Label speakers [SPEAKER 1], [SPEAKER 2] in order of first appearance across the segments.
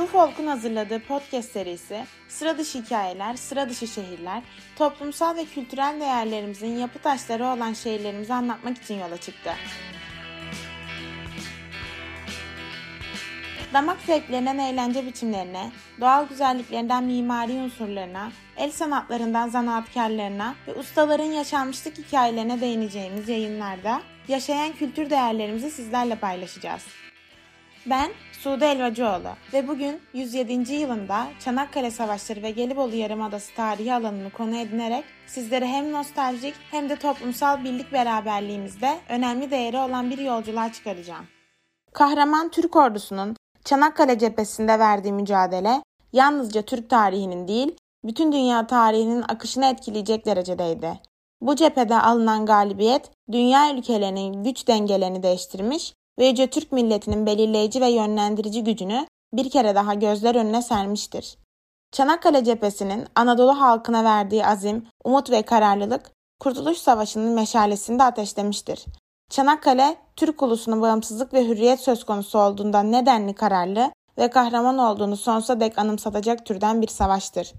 [SPEAKER 1] UFOLK'un hazırladığı podcast serisi sıra dışı hikayeler, sıra dışı şehirler, toplumsal ve kültürel değerlerimizin yapı taşları olan şehirlerimizi anlatmak için yola çıktı. Damak zevklerinden eğlence biçimlerine, doğal güzelliklerinden mimari unsurlarına, el sanatlarından zanaatkarlarına ve ustaların yaşanmışlık hikayelerine değineceğimiz yayınlarda yaşayan kültür değerlerimizi sizlerle paylaşacağız. Ben Sude Elvacıoğlu ve bugün 107. yılında Çanakkale Savaşları ve Gelibolu Yarımadası tarihi alanını konu edinerek sizlere hem nostaljik hem de toplumsal birlik beraberliğimizde önemli değeri olan bir yolculuğa çıkaracağım. Kahraman Türk ordusunun Çanakkale cephesinde verdiği mücadele yalnızca Türk tarihinin değil, bütün dünya tarihinin akışını etkileyecek derecedeydi. Bu cephede alınan galibiyet dünya ülkelerinin güç dengelerini değiştirmiş Yüce Türk milletinin belirleyici ve yönlendirici gücünü bir kere daha gözler önüne sermiştir. Çanakkale cephesinin Anadolu halkına verdiği azim, umut ve kararlılık Kurtuluş Savaşı'nın meşalesini de ateşlemiştir. Çanakkale, Türk ulusunun bağımsızlık ve hürriyet söz konusu olduğundan nedenli kararlı ve kahraman olduğunu sonsuza dek anımsatacak türden bir savaştır.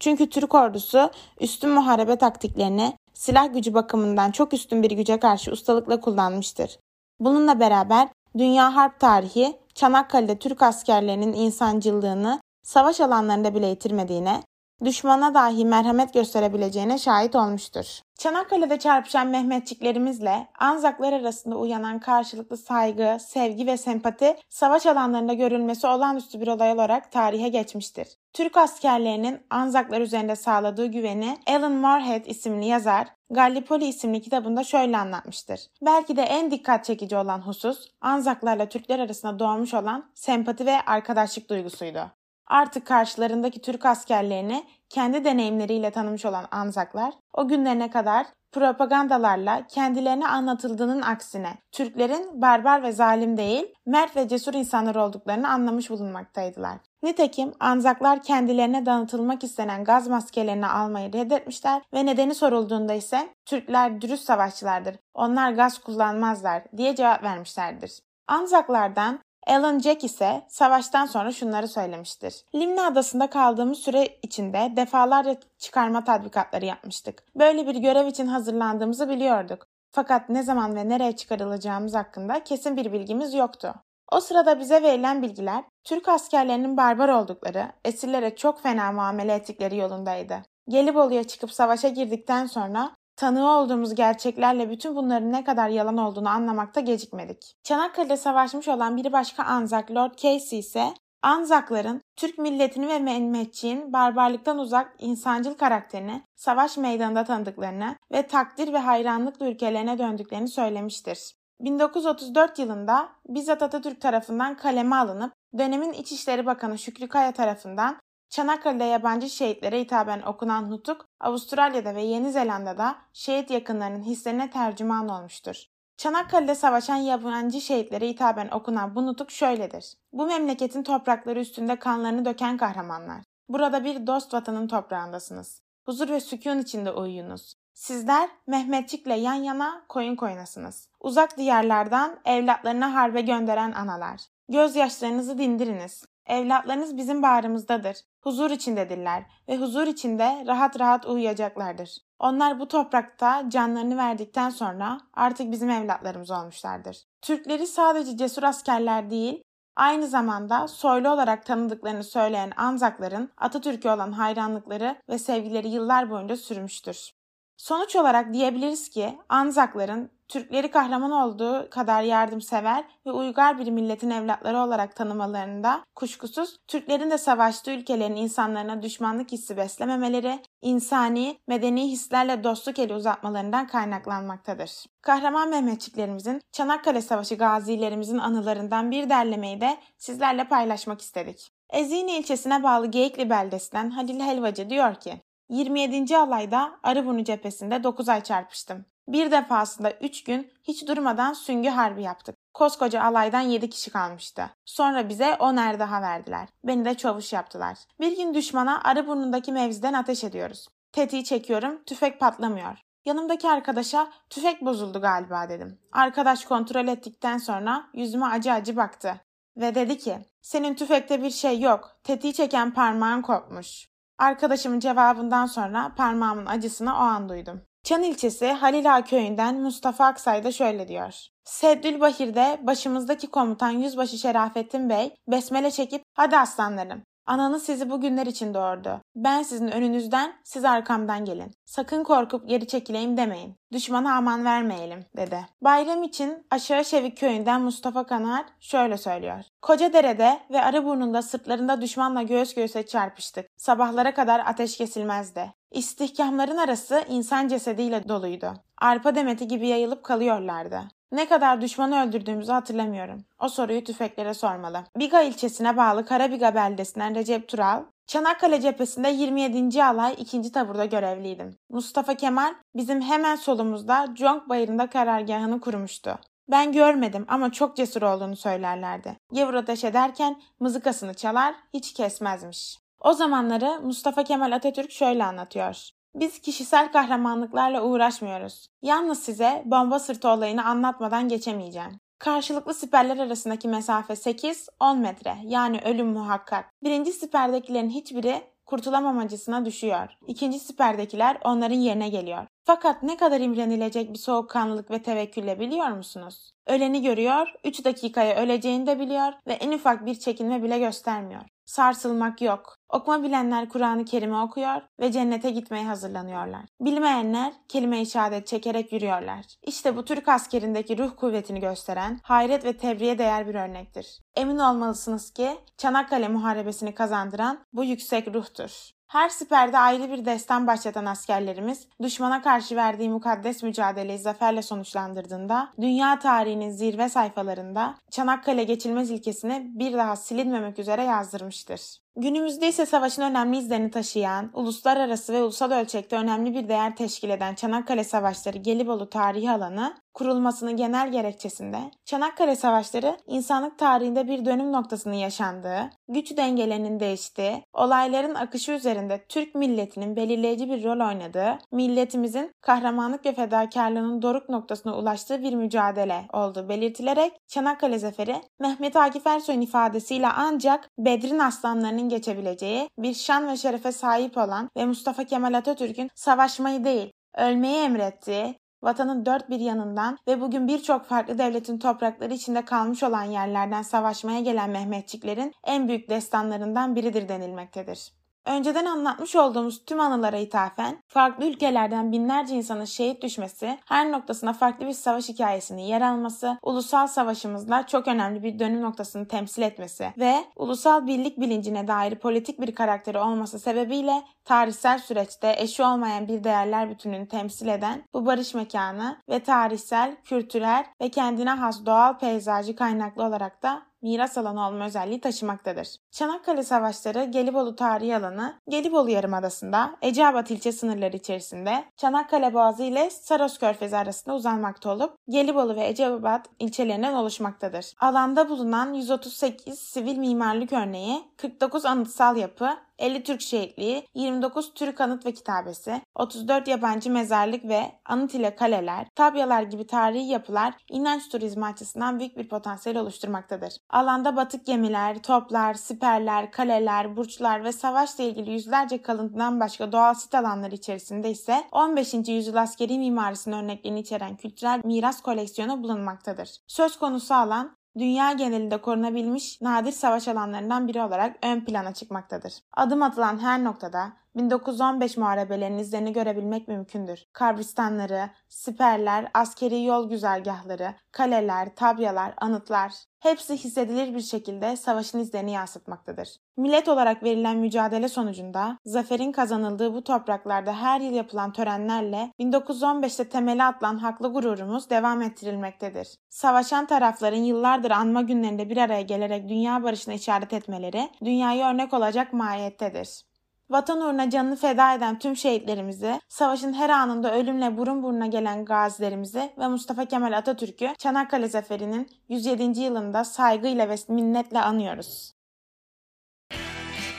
[SPEAKER 1] Çünkü Türk ordusu üstün muharebe taktiklerini silah gücü bakımından çok üstün bir güce karşı ustalıkla kullanmıştır. Bununla beraber dünya harp tarihi Çanakkale'de Türk askerlerinin insancıllığını savaş alanlarında bile yitirmediğine, düşmana dahi merhamet gösterebileceğine şahit olmuştur. Çanakkale'de çarpışan Mehmetçiklerimizle Anzaklar arasında uyanan karşılıklı saygı, sevgi ve sempati savaş alanlarında görülmesi olağanüstü bir olay olarak tarihe geçmiştir. Türk askerlerinin Anzaklar üzerinde sağladığı güveni Alan Moorhead isimli yazar Gallipoli isimli kitabında şöyle anlatmıştır. Belki de en dikkat çekici olan husus Anzaklarla Türkler arasında doğmuş olan sempati ve arkadaşlık duygusuydu. Artık karşılarındaki Türk askerlerini kendi deneyimleriyle tanımış olan Anzaklar, o günlerine kadar propagandalarla kendilerine anlatıldığının aksine Türklerin barbar ve zalim değil, mert ve cesur insanlar olduklarını anlamış bulunmaktaydılar. Nitekim Anzaklar kendilerine danıtılmak istenen gaz maskelerini almayı reddetmişler ve nedeni sorulduğunda ise Türkler dürüst savaşçılardır, onlar gaz kullanmazlar diye cevap vermişlerdir. Anzaklardan Alan Jack ise savaştan sonra şunları söylemiştir. Limna adasında kaldığımız süre içinde defalarca çıkarma tatbikatları yapmıştık. Böyle bir görev için hazırlandığımızı biliyorduk. Fakat ne zaman ve nereye çıkarılacağımız hakkında kesin bir bilgimiz yoktu. O sırada bize verilen bilgiler Türk askerlerinin barbar oldukları, esirlere çok fena muamele ettikleri yolundaydı. Gelibolu'ya çıkıp savaşa girdikten sonra Tanığı olduğumuz gerçeklerle bütün bunların ne kadar yalan olduğunu anlamakta gecikmedik. Çanakkale'de savaşmış olan bir başka Anzak Lord Casey ise Anzakların Türk milletini ve Mehmetçiğin barbarlıktan uzak insancıl karakterini savaş meydanında tanıdıklarını ve takdir ve hayranlıkla ülkelerine döndüklerini söylemiştir. 1934 yılında bizzat Atatürk tarafından kaleme alınıp dönemin İçişleri Bakanı Şükrü Kaya tarafından Çanakkale'de yabancı şehitlere hitaben okunan nutuk, Avustralya'da ve Yeni Zelanda'da şehit yakınlarının hislerine tercüman olmuştur. Çanakkale'de savaşan yabancı şehitlere hitaben okunan bu nutuk şöyledir. Bu memleketin toprakları üstünde kanlarını döken kahramanlar. Burada bir dost vatanın toprağındasınız. Huzur ve sükun içinde uyuyunuz. Sizler Mehmetçik'le yan yana koyun koynasınız. Uzak diyarlardan evlatlarını harbe gönderen analar. Gözyaşlarınızı dindiriniz. Evlatlarınız bizim bağrımızdadır. Huzur içindedirler ve huzur içinde rahat rahat uyuyacaklardır. Onlar bu toprakta canlarını verdikten sonra artık bizim evlatlarımız olmuşlardır. Türkleri sadece cesur askerler değil, aynı zamanda soylu olarak tanıdıklarını söyleyen Anzakların Atatürk'e olan hayranlıkları ve sevgileri yıllar boyunca sürmüştür. Sonuç olarak diyebiliriz ki Anzakların Türkleri kahraman olduğu kadar yardımsever ve uygar bir milletin evlatları olarak tanımalarında kuşkusuz Türklerin de savaştığı ülkelerin insanlarına düşmanlık hissi beslememeleri, insani, medeni hislerle dostluk eli uzatmalarından kaynaklanmaktadır. Kahraman Mehmetçiklerimizin Çanakkale Savaşı gazilerimizin anılarından bir derlemeyi de sizlerle paylaşmak istedik. Ezini ilçesine bağlı Geyikli beldesinden Halil Helvacı diyor ki, 27. alayda Arıburnu cephesinde 9 ay çarpıştım. Bir defasında 3 gün hiç durmadan süngü harbi yaptık. Koskoca alaydan 7 kişi kalmıştı. Sonra bize 10 er daha verdiler. Beni de çavuş yaptılar. Bir gün düşmana Arıburnu'ndaki mevziden ateş ediyoruz. Tetiği çekiyorum, tüfek patlamıyor. Yanımdaki arkadaşa tüfek bozuldu galiba dedim. Arkadaş kontrol ettikten sonra yüzüme acı acı baktı. ve dedi ki senin tüfekte bir şey yok. Tetiği çeken parmağın kopmuş. Arkadaşımın cevabından sonra parmağımın acısını o an duydum. Çan ilçesi Halila köyünden Mustafa Aksay da şöyle diyor. Seddül Bahir'de başımızdaki komutan Yüzbaşı Şerafettin Bey besmele çekip hadi aslanlarım Ananız sizi bu günler için doğurdu. Ben sizin önünüzden, siz arkamdan gelin. Sakın korkup geri çekileyim demeyin. Düşmana aman vermeyelim, dedi. Bayram için Aşağı Şevik köyünden Mustafa Kanar şöyle söylüyor. Koca derede ve Arıburnu'nda sırtlarında düşmanla göğüs göğüse çarpıştık. Sabahlara kadar ateş kesilmezdi. İstihkamların arası insan cesediyle doluydu. Arpa demeti gibi yayılıp kalıyorlardı. Ne kadar düşmanı öldürdüğümüzü hatırlamıyorum. O soruyu tüfeklere sormalı. Biga ilçesine bağlı Karabiga beldesinden Recep Tural, Çanakkale cephesinde 27. alay 2. taburda görevliydim. Mustafa Kemal bizim hemen solumuzda Conk Bayırı'nda karargahını kurmuştu. Ben görmedim ama çok cesur olduğunu söylerlerdi. Gevur ateş ederken mızıkasını çalar, hiç kesmezmiş. O zamanları Mustafa Kemal Atatürk şöyle anlatıyor. Biz kişisel kahramanlıklarla uğraşmıyoruz. Yalnız size bomba sırtı olayını anlatmadan geçemeyeceğim. Karşılıklı siperler arasındaki mesafe 8-10 metre yani ölüm muhakkak. Birinci siperdekilerin hiçbiri kurtulamamacısına düşüyor. İkinci siperdekiler onların yerine geliyor. Fakat ne kadar imrenilecek bir soğukkanlılık ve tevekkülle biliyor musunuz? Öleni görüyor, 3 dakikaya öleceğini de biliyor ve en ufak bir çekinme bile göstermiyor. Sarsılmak yok. Okuma bilenler Kur'an-ı Kerim'i okuyor ve cennete gitmeye hazırlanıyorlar. Bilmeyenler kelime-i şehadet çekerek yürüyorlar. İşte bu Türk askerindeki ruh kuvvetini gösteren hayret ve tebriğe değer bir örnektir. Emin olmalısınız ki Çanakkale Muharebesini kazandıran bu yüksek ruhtur. Her siperde ayrı bir destan başlatan askerlerimiz düşmana karşı verdiği mukaddes mücadeleyi zaferle sonuçlandırdığında dünya tarihinin zirve sayfalarında Çanakkale geçilmez ilkesini bir daha silinmemek üzere yazdırmıştır. Günümüzde ise savaşın önemli izlerini taşıyan, uluslararası ve ulusal ölçekte önemli bir değer teşkil eden Çanakkale Savaşları Gelibolu tarihi alanı kurulmasının genel gerekçesinde Çanakkale Savaşları insanlık tarihinde bir dönüm noktasının yaşandığı, güç dengelerinin değiştiği, olayların akışı üzerinde Türk milletinin belirleyici bir rol oynadığı, milletimizin kahramanlık ve fedakarlığının doruk noktasına ulaştığı bir mücadele olduğu belirtilerek Çanakkale Zaferi Mehmet Akif Ersoy'un ifadesiyle ancak Bedrin aslanlarının geçebileceği bir şan ve şerefe sahip olan ve Mustafa Kemal Atatürk'ün savaşmayı değil, ölmeyi emrettiği, vatanın dört bir yanından ve bugün birçok farklı devletin toprakları içinde kalmış olan yerlerden savaşmaya gelen Mehmetçiklerin en büyük destanlarından biridir denilmektedir. Önceden anlatmış olduğumuz tüm anılara ithafen farklı ülkelerden binlerce insanın şehit düşmesi, her noktasına farklı bir savaş hikayesinin yer alması, ulusal savaşımızda çok önemli bir dönüm noktasını temsil etmesi ve ulusal birlik bilincine dair politik bir karakteri olması sebebiyle tarihsel süreçte eşi olmayan bir değerler bütününü temsil eden bu barış mekanı ve tarihsel, kültürel ve kendine has doğal peyzajı kaynaklı olarak da miras alanı olma özelliği taşımaktadır. Çanakkale Savaşları Gelibolu tarihi alanı Gelibolu Yarımadası'nda Eceabat ilçe sınırları içerisinde Çanakkale Boğazı ile Saros Körfezi arasında uzanmakta olup Gelibolu ve Eceabat ilçelerinden oluşmaktadır. Alanda bulunan 138 sivil mimarlık örneği, 49 anıtsal yapı, 50 Türk şehitliği, 29 Türk anıt ve kitabesi, 34 yabancı mezarlık ve anıt ile kaleler, tabyalar gibi tarihi yapılar inanç turizmi açısından büyük bir potansiyel oluşturmaktadır. Alanda batık gemiler, toplar, siperler, kaleler, burçlar ve savaşla ilgili yüzlerce kalıntıdan başka doğal sit alanları içerisinde ise 15. yüzyıl askeri mimarisinin örneklerini içeren kültürel miras koleksiyonu bulunmaktadır. Söz konusu alan dünya genelinde korunabilmiş nadir savaş alanlarından biri olarak ön plana çıkmaktadır. Adım atılan her noktada 1915 muharebelerinin izlerini görebilmek mümkündür. Kabristanları, siperler, askeri yol güzergahları, kaleler, tabyalar, anıtlar hepsi hissedilir bir şekilde savaşın izlerini yansıtmaktadır. Millet olarak verilen mücadele sonucunda zaferin kazanıldığı bu topraklarda her yıl yapılan törenlerle 1915'te temeli atılan haklı gururumuz devam ettirilmektedir. Savaşan tarafların yıllardır anma günlerinde bir araya gelerek dünya barışına işaret etmeleri dünyaya örnek olacak mahiyettedir. Vatan uğruna canını feda eden tüm şehitlerimizi, savaşın her anında ölümle burun buruna gelen gazilerimizi ve Mustafa Kemal Atatürk'ü Çanakkale Zaferi'nin 107. yılında saygıyla ve minnetle anıyoruz.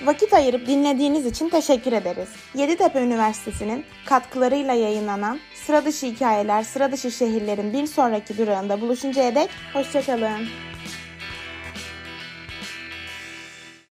[SPEAKER 1] Vakit ayırıp dinlediğiniz için teşekkür ederiz. Yeditepe Üniversitesi'nin katkılarıyla yayınlanan Sıra Dışı Hikayeler, Sıra Dışı Şehirlerin bir sonraki durağında buluşuncaya dek hoşçakalın.